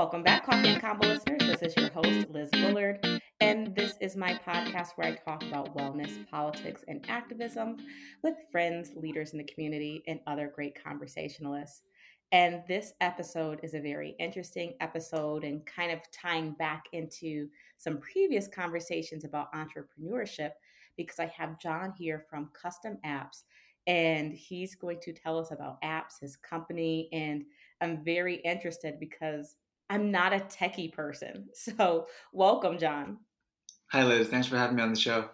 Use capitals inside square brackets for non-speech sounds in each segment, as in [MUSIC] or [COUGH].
Welcome back, Coffee and Convo listeners. This is your host, Liz Bullard, and this is my podcast where I talk about wellness, politics, and activism with friends, leaders in the community, and other great conversationalists. And this episode is a very interesting episode and kind of tying back into some previous conversations about entrepreneurship because I have John here from Custom Apps and he's going to tell us about apps, his company, and I'm very interested because I'm not a techie person. So, welcome, John. Hi, Liz. Thanks for having me on the show.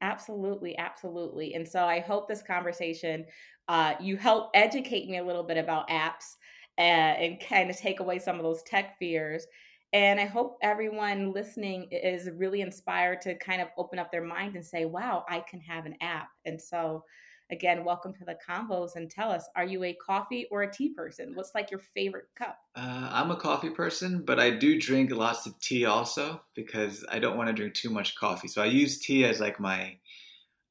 Absolutely, absolutely. And so, I hope this conversation uh, you help educate me a little bit about apps uh, and kind of take away some of those tech fears. And I hope everyone listening is really inspired to kind of open up their mind and say, "Wow, I can have an app." And so, Again, welcome to the convos and tell us, are you a coffee or a tea person? What's like your favorite cup? Uh, I'm a coffee person, but I do drink lots of tea also because I don't want to drink too much coffee. So I use tea as like my,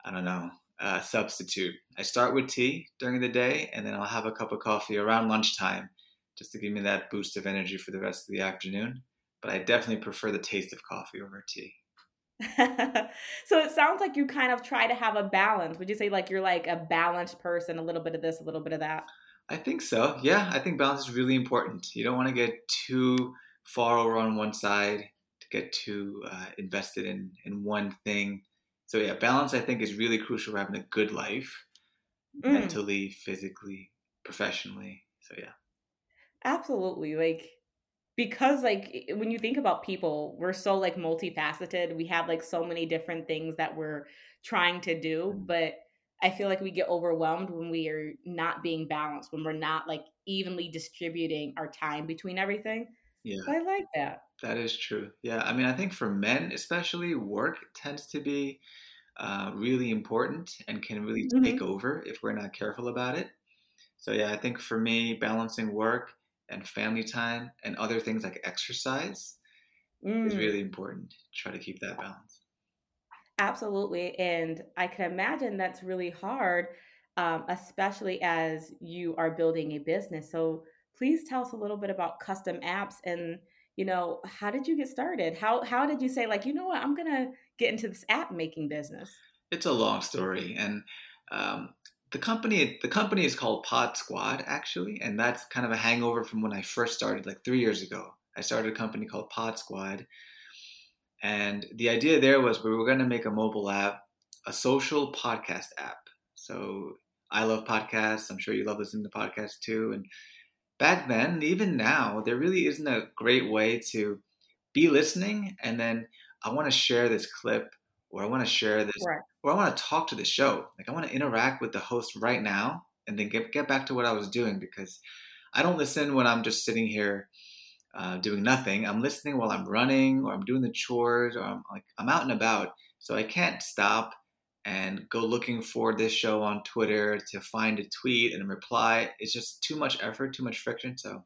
I don't know, uh, substitute. I start with tea during the day and then I'll have a cup of coffee around lunchtime just to give me that boost of energy for the rest of the afternoon. But I definitely prefer the taste of coffee over tea. [LAUGHS] so it sounds like you kind of try to have a balance. Would you say like you're like a balanced person, a little bit of this, a little bit of that? I think so. Yeah, I think balance is really important. You don't want to get too far over on one side to get too uh, invested in in one thing. So yeah, balance I think is really crucial for having a good life, mm. mentally, physically, professionally. So yeah. Absolutely. Like because like when you think about people we're so like multifaceted. We have like so many different things that we're trying to do mm. but i feel like we get overwhelmed when we are not being balanced when we're not like evenly distributing our time between everything. Yeah. So i like that. That is true. Yeah i mean i think for men especially work tends to be uh, really important and can really mm-hmm. take over if we're not careful about it. So yeah i think for me balancing work and family time and other things like exercise mm. is really important. Try to keep that balance. Absolutely. And I can imagine that's really hard, um, especially as you are building a business. So please tell us a little bit about custom apps and you know how did you get started how how did you say like you know what i'm gonna get into this app making business it's a long story and um, the company the company is called Pod Squad actually, and that's kind of a hangover from when I first started like three years ago. I started a company called Pod Squad, and the idea there was we were going to make a mobile app, a social podcast app. So I love podcasts. I'm sure you love listening to podcasts too. And back then, even now, there really isn't a great way to be listening and then I want to share this clip or I want to share this, right. I want to talk to the show. Like I want to interact with the host right now, and then get get back to what I was doing because I don't listen when I'm just sitting here uh, doing nothing. I'm listening while I'm running, or I'm doing the chores, or I'm like I'm out and about. So I can't stop and go looking for this show on Twitter to find a tweet and reply. It's just too much effort, too much friction. So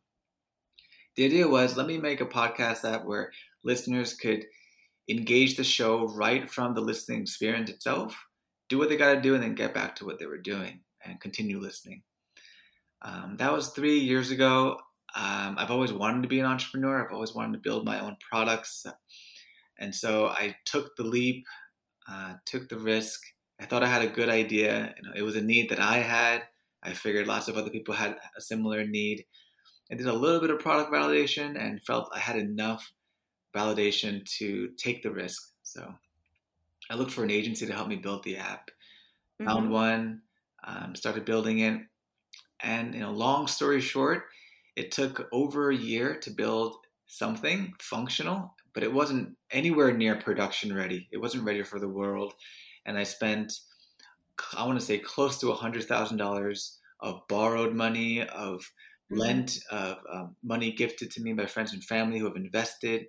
the idea was let me make a podcast app where listeners could engage the show right from the listening experience itself, do what they got to do, and then get back to what they were doing and continue listening. Um, that was three years ago. Um, I've always wanted to be an entrepreneur. I've always wanted to build my own products. And so I took the leap, uh, took the risk. I thought I had a good idea. You know, it was a need that I had. I figured lots of other people had a similar need. I did a little bit of product validation and felt I had enough validation to take the risk. So I looked for an agency to help me build the app. Mm-hmm. Found one, um, started building it, and you know, long story short, it took over a year to build something functional, but it wasn't anywhere near production ready. It wasn't ready for the world, and I spent, I want to say, close to a hundred thousand dollars of borrowed money, of mm-hmm. lent, of um, money gifted to me by friends and family who have invested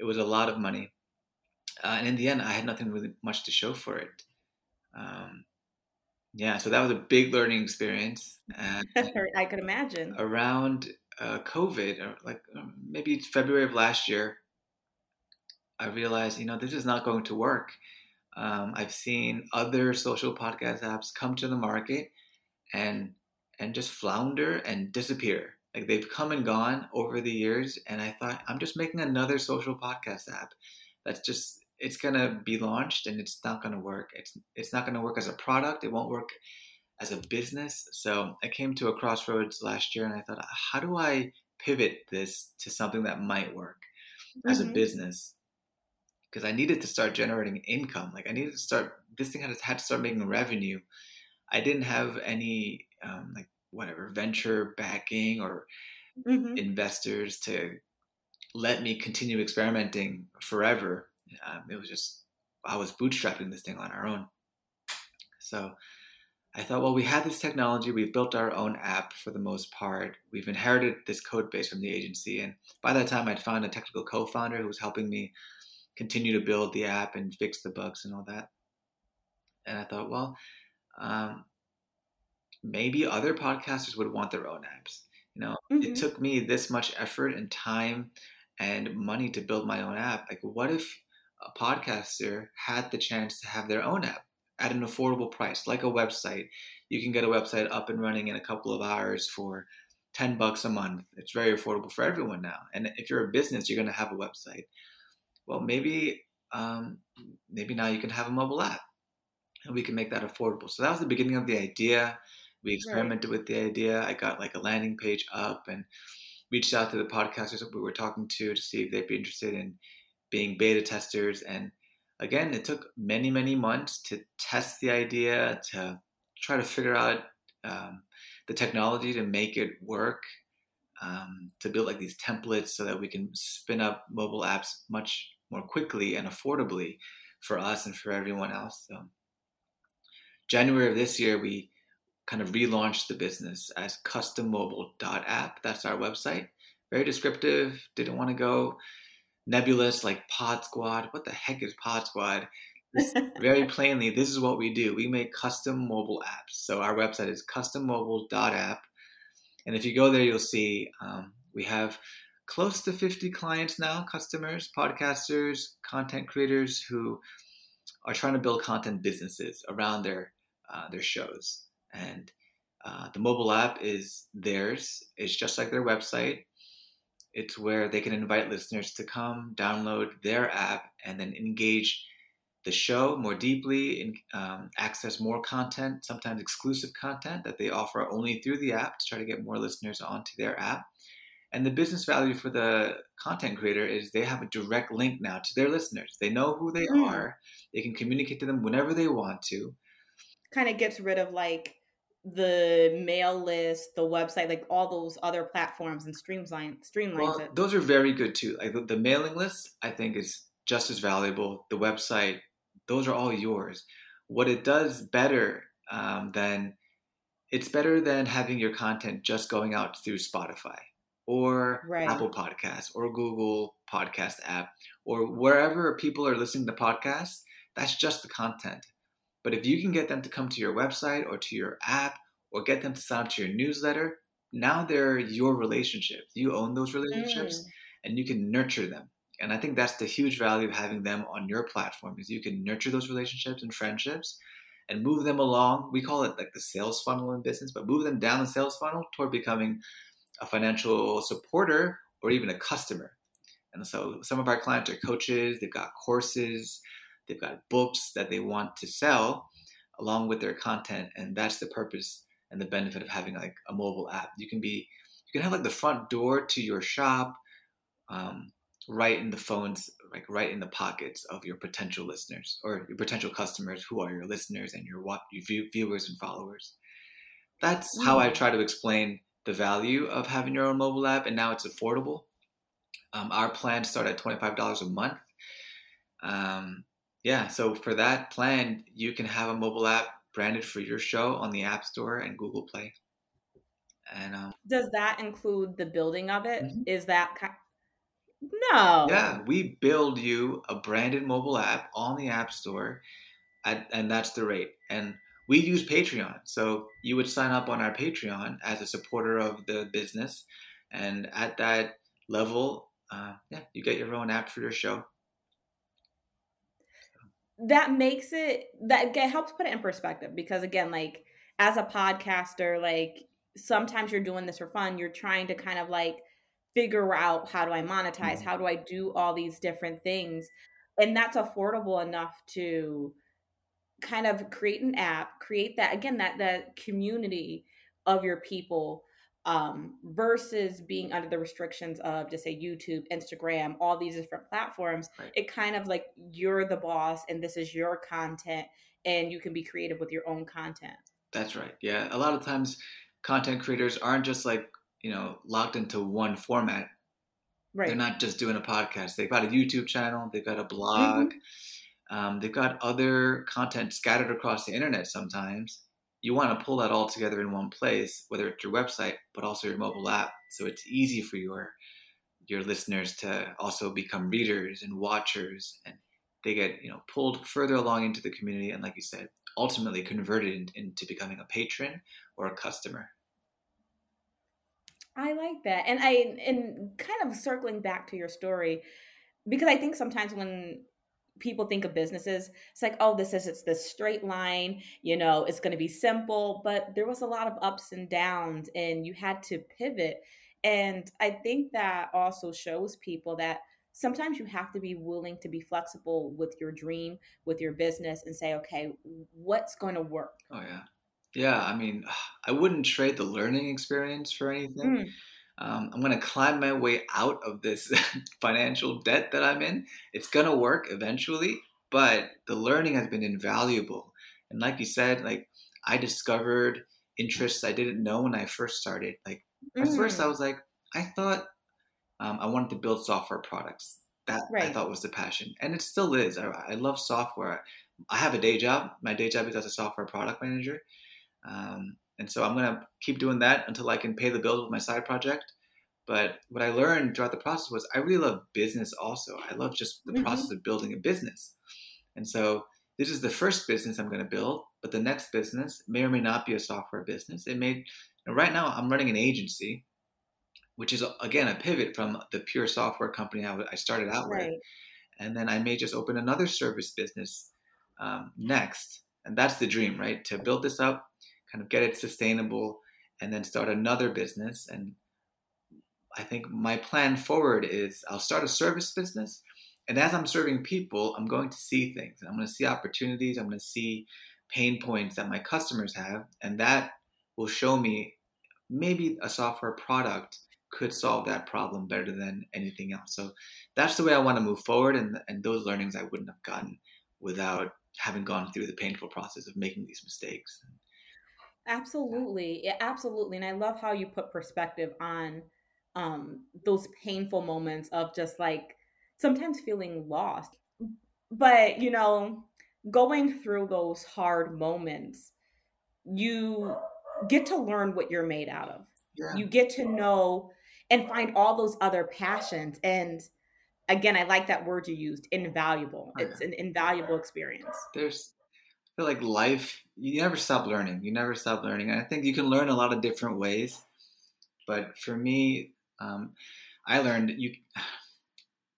it was a lot of money. Uh, and in the end, I had nothing really much to show for it. Um, yeah, so that was a big learning experience. And [LAUGHS] I could imagine. Around uh, COVID, or like um, maybe February of last year, I realized, you know, this is not going to work. Um, I've seen other social podcast apps come to the market and and just flounder and disappear. Like they've come and gone over the years, and I thought I'm just making another social podcast app. That's just it's gonna be launched, and it's not gonna work. It's it's not gonna work as a product. It won't work as a business. So I came to a crossroads last year, and I thought, how do I pivot this to something that might work mm-hmm. as a mm-hmm. business? Because I needed to start generating income. Like I needed to start. This thing had to, had to start making revenue. I didn't have any um, like whatever venture backing or mm-hmm. investors to let me continue experimenting forever. Um, it was just I was bootstrapping this thing on our own. So I thought, well, we had this technology. We've built our own app for the most part. We've inherited this code base from the agency, and by that time, I'd found a technical co-founder who was helping me continue to build the app and fix the bugs and all that. And I thought, well, um, maybe other podcasters would want their own apps. You know, mm-hmm. it took me this much effort and time and money to build my own app. Like, what if a podcaster had the chance to have their own app at an affordable price, like a website? You can get a website up and running in a couple of hours for 10 bucks a month. It's very affordable for everyone now. And if you're a business, you're going to have a website. Well, maybe um, maybe now you can have a mobile app and we can make that affordable. So that was the beginning of the idea. We experimented right. with the idea. I got like a landing page up and reached out to the podcasters that we were talking to to see if they'd be interested in being beta testers. And again, it took many, many months to test the idea, to try to figure out um, the technology to make it work, um, to build like these templates so that we can spin up mobile apps much more quickly and affordably for us and for everyone else. So, January of this year, we kind of relaunched the business as custommobile.app. That's our website. Very descriptive. Didn't want to go nebulous like Pod Squad. What the heck is Pod Squad? [LAUGHS] very plainly, this is what we do. We make custom mobile apps. So our website is custommobile.app. And if you go there, you'll see um, we have close to 50 clients now, customers, podcasters, content creators who are trying to build content businesses around their uh, their shows. And uh, the mobile app is theirs. It's just like their website. It's where they can invite listeners to come, download their app, and then engage the show more deeply and um, access more content, sometimes exclusive content that they offer only through the app to try to get more listeners onto their app. And the business value for the content creator is they have a direct link now to their listeners. They know who they mm. are, they can communicate to them whenever they want to. Kind of gets rid of like the mail list, the website, like all those other platforms and streamline streamlines well, it. Those are very good too. Like the, the mailing list, I think is just as valuable. The website, those are all yours. What it does better um, than it's better than having your content just going out through Spotify or right. Apple Podcasts or Google Podcast app or wherever people are listening to podcasts. That's just the content. But if you can get them to come to your website or to your app or get them to sign up to your newsletter, now they're your relationships. You own those relationships mm. and you can nurture them. And I think that's the huge value of having them on your platform is you can nurture those relationships and friendships and move them along. We call it like the sales funnel in business, but move them down the sales funnel toward becoming a financial supporter or even a customer. And so some of our clients are coaches, they've got courses, They've got books that they want to sell along with their content, and that's the purpose and the benefit of having like a mobile app. You can be, you can have like the front door to your shop, um, right in the phones, like right in the pockets of your potential listeners or your potential customers who are your listeners and your your viewers and followers. That's mm. how I try to explain the value of having your own mobile app, and now it's affordable. Um, our plans start at twenty five dollars a month. Um, yeah, so for that plan, you can have a mobile app branded for your show on the App Store and Google Play. And um, does that include the building of it? Mm-hmm. Is that no? Yeah, we build you a branded mobile app on the App Store, at, and that's the rate. And we use Patreon, so you would sign up on our Patreon as a supporter of the business, and at that level, uh, yeah, you get your own app for your show that makes it that it helps put it in perspective because again like as a podcaster like sometimes you're doing this for fun. You're trying to kind of like figure out how do I monetize? Mm-hmm. How do I do all these different things? And that's affordable enough to kind of create an app, create that again that that community of your people um, versus being under the restrictions of just say YouTube, Instagram, all these different platforms. Right. It kind of like you're the boss and this is your content and you can be creative with your own content. That's right. Yeah. A lot of times content creators aren't just like, you know, locked into one format. Right. They're not just doing a podcast. They've got a YouTube channel, they've got a blog, mm-hmm. um, they've got other content scattered across the internet sometimes you want to pull that all together in one place, whether it's your website, but also your mobile app. So it's easy for your your listeners to also become readers and watchers and they get you know pulled further along into the community and like you said ultimately converted into becoming a patron or a customer i like that and i and kind of circling back to your story because i think sometimes when people think of businesses it's like oh this is it's this straight line you know it's going to be simple but there was a lot of ups and downs and you had to pivot and i think that also shows people that sometimes you have to be willing to be flexible with your dream with your business and say okay what's going to work? Oh yeah. Yeah i mean [SIGHS] i wouldn't trade the learning experience for anything. Mm um, I'm going to climb my way out of this [LAUGHS] financial debt that I'm in. It's going to work eventually, but the learning has been invaluable. And like you said, like I discovered interests I didn't know when I first started. Like at mm. first, I was like, I thought um, I wanted to build software products. That right. I thought was the passion, and it still is. I, I, love software. I have a day job. My day job is as a software product manager. Um, and so I'm going to keep doing that until I can pay the bills with my side project. But what I learned throughout the process was I really love business also. I love just the mm-hmm. process of building a business. And so this is the first business I'm going to build, but the next business may or may not be a software business. It may, right now, I'm running an agency, which is again a pivot from the pure software company I started out right. with. And then I may just open another service business um, next. And that's the dream, right? To build this up, kind of get it sustainable, and then start another business. And I think my plan forward is I'll start a service business. And as I'm serving people, I'm going to see things. I'm going to see opportunities. I'm going to see pain points that my customers have. And that will show me maybe a software product could solve that problem better than anything else. So that's the way I want to move forward. And, and those learnings I wouldn't have gotten without having gone through the painful process of making these mistakes. Absolutely. Yeah, absolutely. And I love how you put perspective on um those painful moments of just like sometimes feeling lost. But, you know, going through those hard moments, you get to learn what you're made out of. Yeah. You get to know and find all those other passions and again, I like that word you used, invaluable. Oh, it's an invaluable experience. There's feel like life, you never stop learning. You never stop learning. And I think you can learn a lot of different ways. But for me, um, I learned you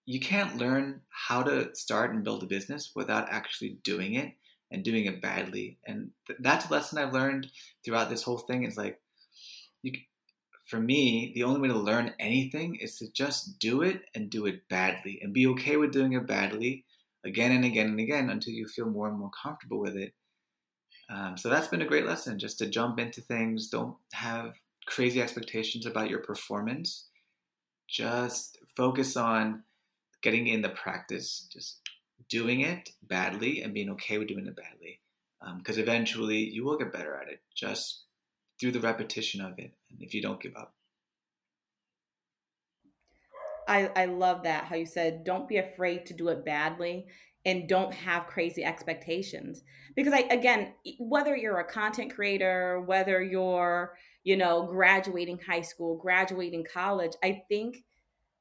you can't learn how to start and build a business without actually doing it and doing it badly. And th- that's a lesson I've learned throughout this whole thing. Is like, you, for me, the only way to learn anything is to just do it and do it badly and be okay with doing it badly again and again and again until you feel more and more comfortable with it. Um, so that's been a great lesson just to jump into things. Don't have crazy expectations about your performance. Just focus on getting in the practice, just doing it badly and being okay with doing it badly. Because um, eventually you will get better at it just through the repetition of it. And if you don't give up. I, I love that how you said don't be afraid to do it badly and don't have crazy expectations because i again whether you're a content creator whether you're you know graduating high school graduating college i think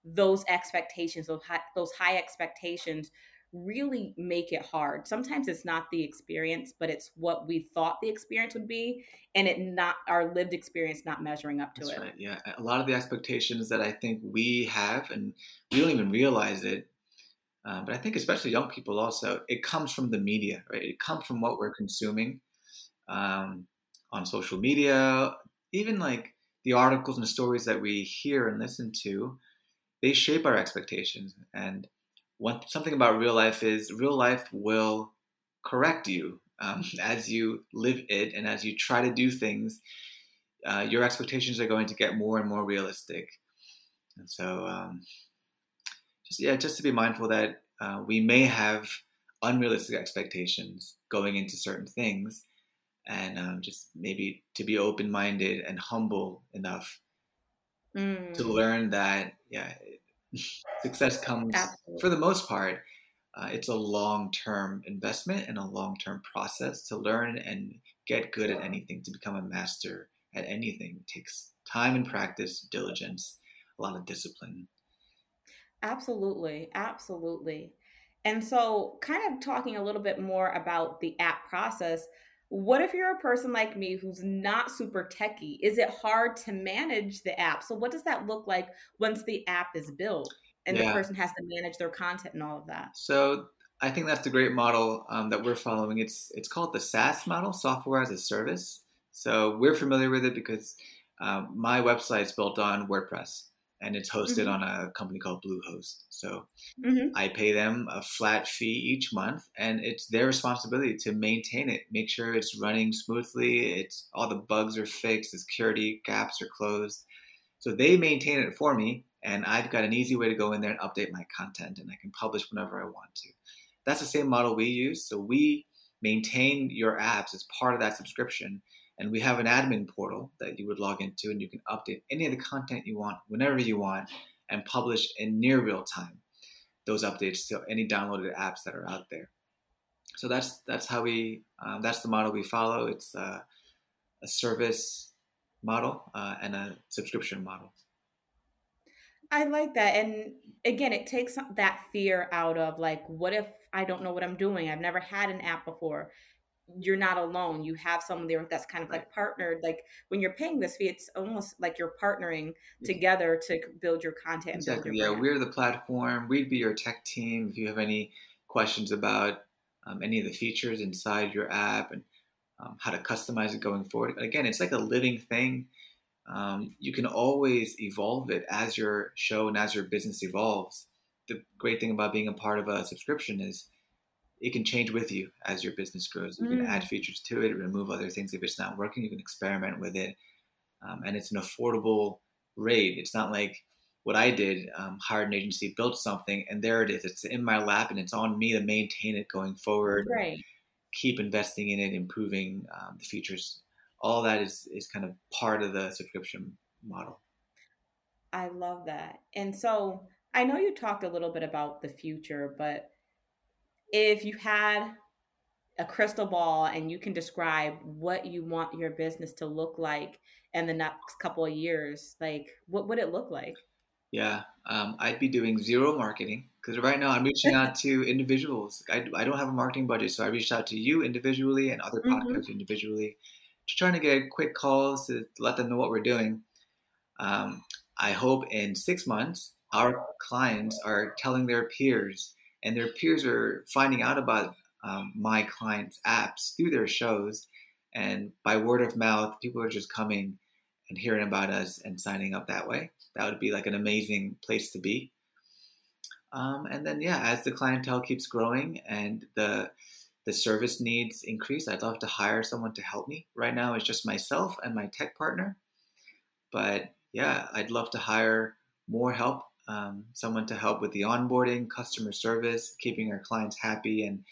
those expectations those high, those high expectations really make it hard. Sometimes it's not the experience, but it's what we thought the experience would be, and it not our lived experience not measuring up to That's it. Right. Yeah, a lot of the expectations that I think we have, and we don't even realize it. Uh, but I think especially young people also, it comes from the media, right? It comes from what we're consuming um, on social media, even like the articles and stories that we hear and listen to, they shape our expectations. And one something about real life is real life will correct you um, [LAUGHS] as you live it and as you try to do things. Uh, your expectations are going to get more and more realistic. And so, um, yeah, just to be mindful that uh, we may have unrealistic expectations going into certain things, and um, just maybe to be open minded and humble enough mm. to learn that yeah, success comes Absolutely. for the most part. Uh, it's a long term investment and a long term process to learn and get good at anything. To become a master at anything it takes time and practice, diligence, a lot of discipline. Absolutely. Absolutely. And so, kind of talking a little bit more about the app process, what if you're a person like me who's not super techy? Is it hard to manage the app? So, what does that look like once the app is built and yeah. the person has to manage their content and all of that? So, I think that's the great model um, that we're following. It's it's called the SaaS model, software as a service. So we're familiar with it because um, my website is built on WordPress and it's hosted mm-hmm. on a company called Bluehost. So mm-hmm. I pay them a flat fee each month, and it's their responsibility to maintain it, make sure it's running smoothly, it's all the bugs are fixed, the security gaps are closed. So they maintain it for me, and I've got an easy way to go in there and update my content, and I can publish whenever I want to. That's the same model we use. So we maintain your apps as part of that subscription and we have an admin portal that you would log into, and you can update any of the content you want whenever you want and publish in near real time those updates to any downloaded apps that are out there. So that's that's how we um, that's the model we follow. It's uh, a service model uh, and a subscription model. I like that, and again, it takes that fear out of like, what if I don't know what I'm doing? I've never had an app before you're not alone. You have someone there that's kind of right. like partnered. Like when you're paying this fee, it's almost like you're partnering together to build your content. Exactly. Your yeah, we're the platform. We'd be your tech team if you have any questions about um, any of the features inside your app and um, how to customize it going forward. Again, it's like a living thing. Um, you can always evolve it as your show and as your business evolves. The great thing about being a part of a subscription is it can change with you as your business grows. You mm. can add features to it, remove other things if it's not working. You can experiment with it, um, and it's an affordable rate. It's not like what I did, um, hired an agency, built something, and there it is. It's in my lap, and it's on me to maintain it going forward. Right. Keep investing in it, improving um, the features. All that is is kind of part of the subscription model. I love that. And so I know you talked a little bit about the future, but if you had a crystal ball and you can describe what you want your business to look like in the next couple of years, like what would it look like? Yeah, um, I'd be doing zero marketing because right now I'm reaching out to [LAUGHS] individuals. I, I don't have a marketing budget, so I reached out to you individually and other mm-hmm. podcasts individually, just trying to get quick calls to let them know what we're doing. Um, I hope in six months our clients are telling their peers and their peers are finding out about um, my clients' apps through their shows, and by word of mouth, people are just coming and hearing about us and signing up that way. That would be like an amazing place to be. Um, and then, yeah, as the clientele keeps growing and the the service needs increase, I'd love to hire someone to help me. Right now, it's just myself and my tech partner, but yeah, I'd love to hire more help um, someone to help with the onboarding, customer service, keeping our clients happy, and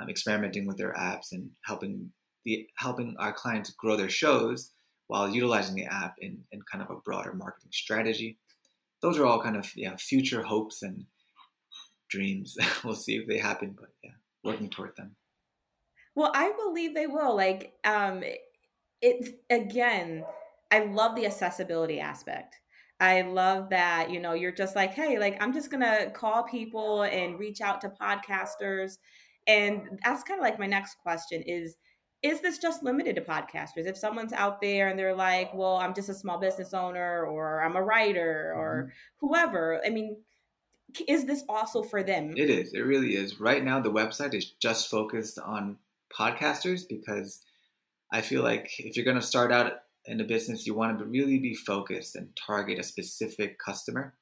um, experimenting with their apps and helping the helping our clients grow their shows while utilizing the app in, in kind of a broader marketing strategy. Those are all kind of yeah future hopes and dreams. [LAUGHS] we'll see if they happen, but yeah, working toward them. Well, I believe they will. Like, um, it's again, I love the accessibility aspect I love that, you know, you're just like, hey, like I'm just gonna call people and reach out to podcasters. And that's kind of like my next question is is this just limited to podcasters? If someone's out there and they're like, well, I'm just a small business owner or I'm a writer or mm-hmm. whoever, I mean, is this also for them? It is. It really is. Right now, the website is just focused on podcasters because I feel like if you're going to start out in the business, you want to really be focused and target a specific customer.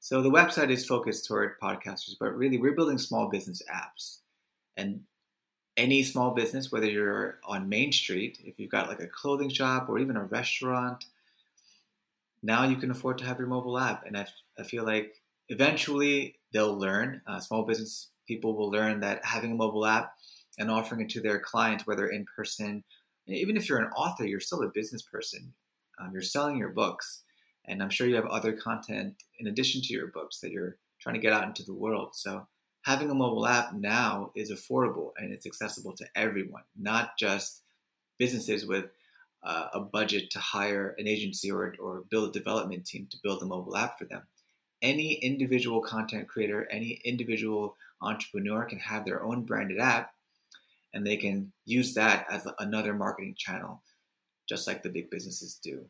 So the website is focused toward podcasters, but really we're building small business apps. And any small business, whether you're on Main Street, if you've got like a clothing shop or even a restaurant, now you can afford to have your mobile app. And I, I feel like eventually they'll learn, uh, small business people will learn that having a mobile app and offering it to their clients, whether in person, even if you're an author, you're still a business person. Um, you're selling your books. And I'm sure you have other content in addition to your books that you're trying to get out into the world. So having a mobile app now is affordable and it's accessible to everyone, not just businesses with uh, a budget to hire an agency or, or build a development team to build a mobile app for them. Any individual content creator, any individual entrepreneur can have their own branded app and they can use that as another marketing channel, just like the big businesses do.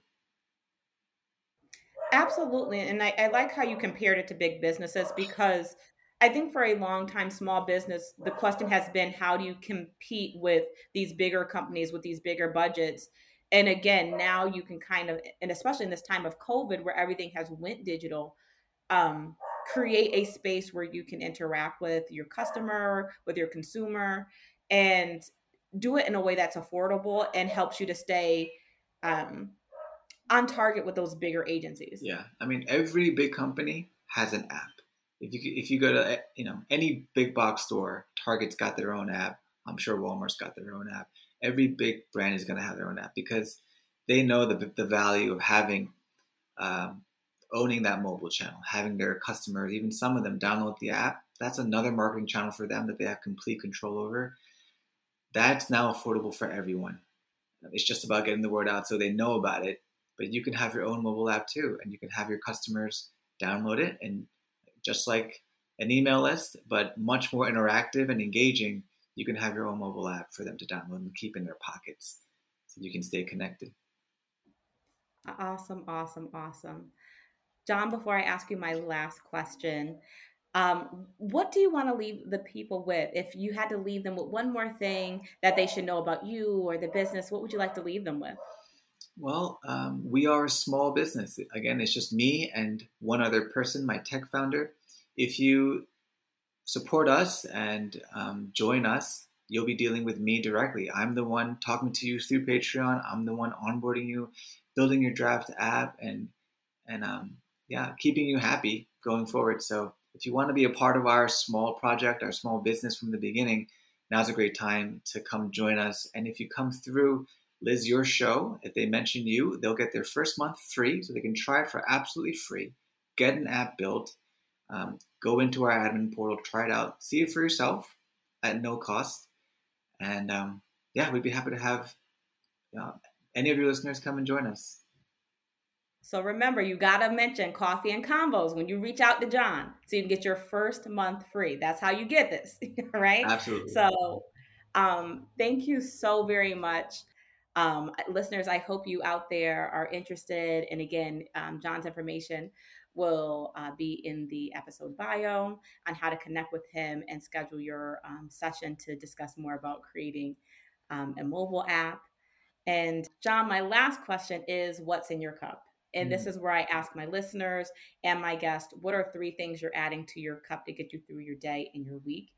Absolutely. And I, I like how you compared it to big businesses because I think for a long time, small business, the question has been how do you compete with these bigger companies with these bigger budgets? And again, now you can kind of, and especially in this time of COVID where everything has went digital, um, create a space where you can interact with your customer, with your consumer, and do it in a way that's affordable and helps you to stay um, on target with those bigger agencies. Yeah, I mean, every big company has an app if you if you go to you know any big box store, Target's got their own app. I'm sure Walmart's got their own app. Every big brand is going to have their own app because they know the the value of having um, owning that mobile channel, having their customers, even some of them, download the app. That's another marketing channel for them that they have complete control over. That's now affordable for everyone. Um, it's just about getting the word out so they know about it. But you can have your own mobile app too, and you can have your customers download it and just like an email list, but much more interactive and engaging. You can have your own mobile app for them to download and keep in their pockets so you can stay connected. Awesome, awesome, awesome. John, before I ask you my last question, um, what do you want to leave the people with? If you had to leave them with one more thing that they should know about you or the business, what would you like to leave them with? Well, um, we are a small business. Again, it's just me and one other person, my tech founder. If you support us and um, join us, you'll be dealing with me directly. I'm the one talking to you through Patreon. I'm the one onboarding you, building your draft app, and and um, yeah, keeping you happy going forward. So if you want to be a part of our small project, our small business from the beginning, now's a great time to come join us. And if you come through Liz Your Show, if they mention you, they'll get their first month free, so they can try it for absolutely free. Get an app built, um, go into our admin portal, try it out, see it for yourself at no cost, and um, yeah, we'd be happy to have uh, any of your listeners come and join us. So remember, you gotta mention coffee and convos when you reach out to John, so you can get your first month free. That's how you get this, [LAUGHS] right? Absolutely. So, um, thank you so very much. Um, listeners, I hope you out there are interested. And again, um, John's information will uh, be in the episode bio on how to connect with him and schedule your um, session to discuss more about creating um, a mobile app. And John, my last question is what's in your cup? And this mm. is where I ask my listeners and my guests, what are three things you're adding to your cup to get you through your day and your week?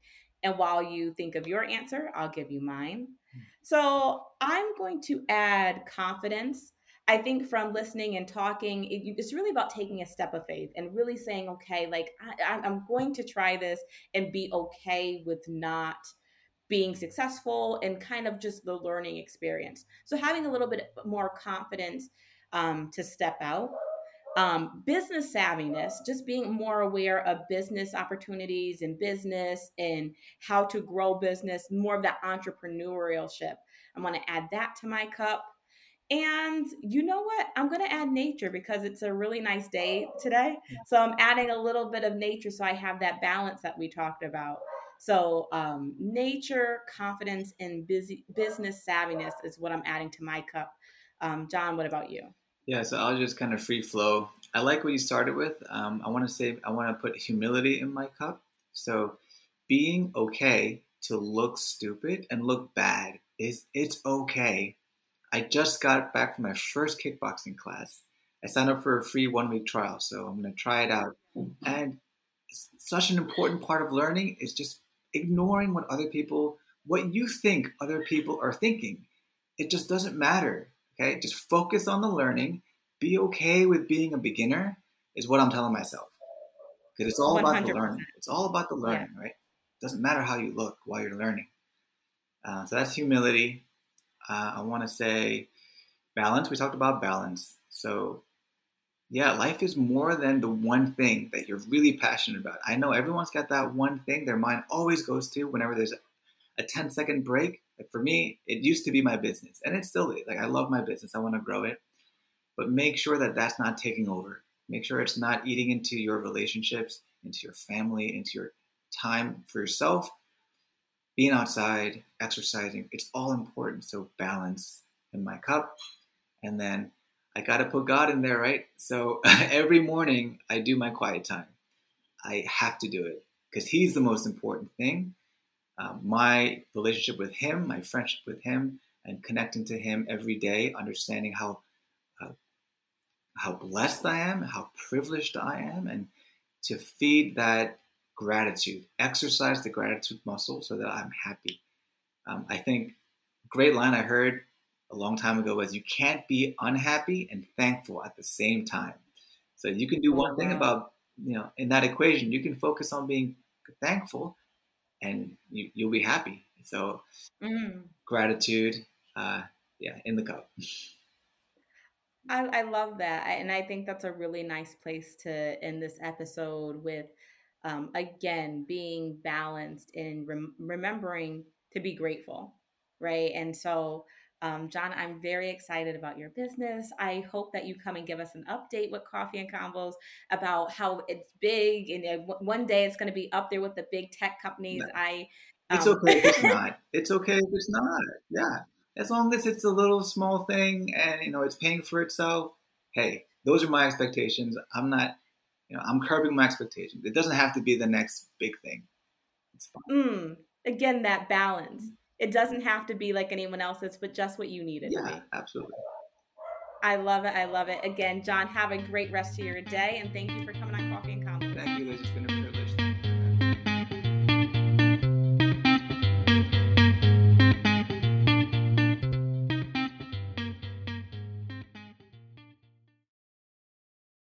And while you think of your answer, I'll give you mine. Hmm. So I'm going to add confidence. I think from listening and talking, it's really about taking a step of faith and really saying, okay, like I, I'm going to try this and be okay with not being successful and kind of just the learning experience. So having a little bit more confidence um, to step out um, business savviness, just being more aware of business opportunities and business and how to grow business, more of that entrepreneurship. I'm going to add that to my cup. And you know what? I'm going to add nature because it's a really nice day today. So I'm adding a little bit of nature so I have that balance that we talked about. So, um, nature, confidence, and busy, business savviness is what I'm adding to my cup. Um, John, what about you? Yeah, so I'll just kind of free flow. I like what you started with. Um, I want to say I want to put humility in my cup. So being okay to look stupid and look bad is it's okay. I just got back from my first kickboxing class. I signed up for a free one week trial, so I'm going to try it out. And such an important part of learning is just ignoring what other people, what you think other people are thinking. It just doesn't matter. Okay, just focus on the learning. Be okay with being a beginner, is what I'm telling myself. Because it's all 100%. about the learning. It's all about the learning, yeah. right? It doesn't matter how you look while you're learning. Uh, so that's humility. Uh, I want to say balance. We talked about balance. So, yeah, life is more than the one thing that you're really passionate about. I know everyone's got that one thing their mind always goes to whenever there's a 10 second break. Like for me, it used to be my business, and it still is. Like I love my business. I want to grow it, but make sure that that's not taking over. Make sure it's not eating into your relationships, into your family, into your time for yourself, being outside, exercising, it's all important. So balance in my cup. And then I got to put God in there, right? So [LAUGHS] every morning I do my quiet time. I have to do it because He's the most important thing. Um, my relationship with Him, my friendship with Him, and connecting to Him every day, understanding how uh, how blessed I am, how privileged I am, and to feed that gratitude. Exercise the gratitude muscle so that I'm happy. Um, I think great line I heard a long time ago was you can't be unhappy and thankful at the same time. So you can do one thing about you know in that equation. You can focus on being thankful, and you, you'll be happy. So mm. gratitude, uh, yeah, in the cup. I, I love that, and I think that's a really nice place to end this episode with um, again being balanced and rem- remembering to be grateful right and so um, john i'm very excited about your business i hope that you come and give us an update with coffee and convos about how it's big and one day it's going to be up there with the big tech companies no. i um, it's okay if it's [LAUGHS] not it's okay if it's not yeah as long as it's a little small thing and you know it's paying for itself hey those are my expectations i'm not you know, I'm curbing my expectations. It doesn't have to be the next big thing. It's fine. Mm, again, that balance. It doesn't have to be like anyone else's, but just what you need it yeah, to be. absolutely. I love it. I love it. Again, John, have a great rest of your day, and thank you for coming on Coffee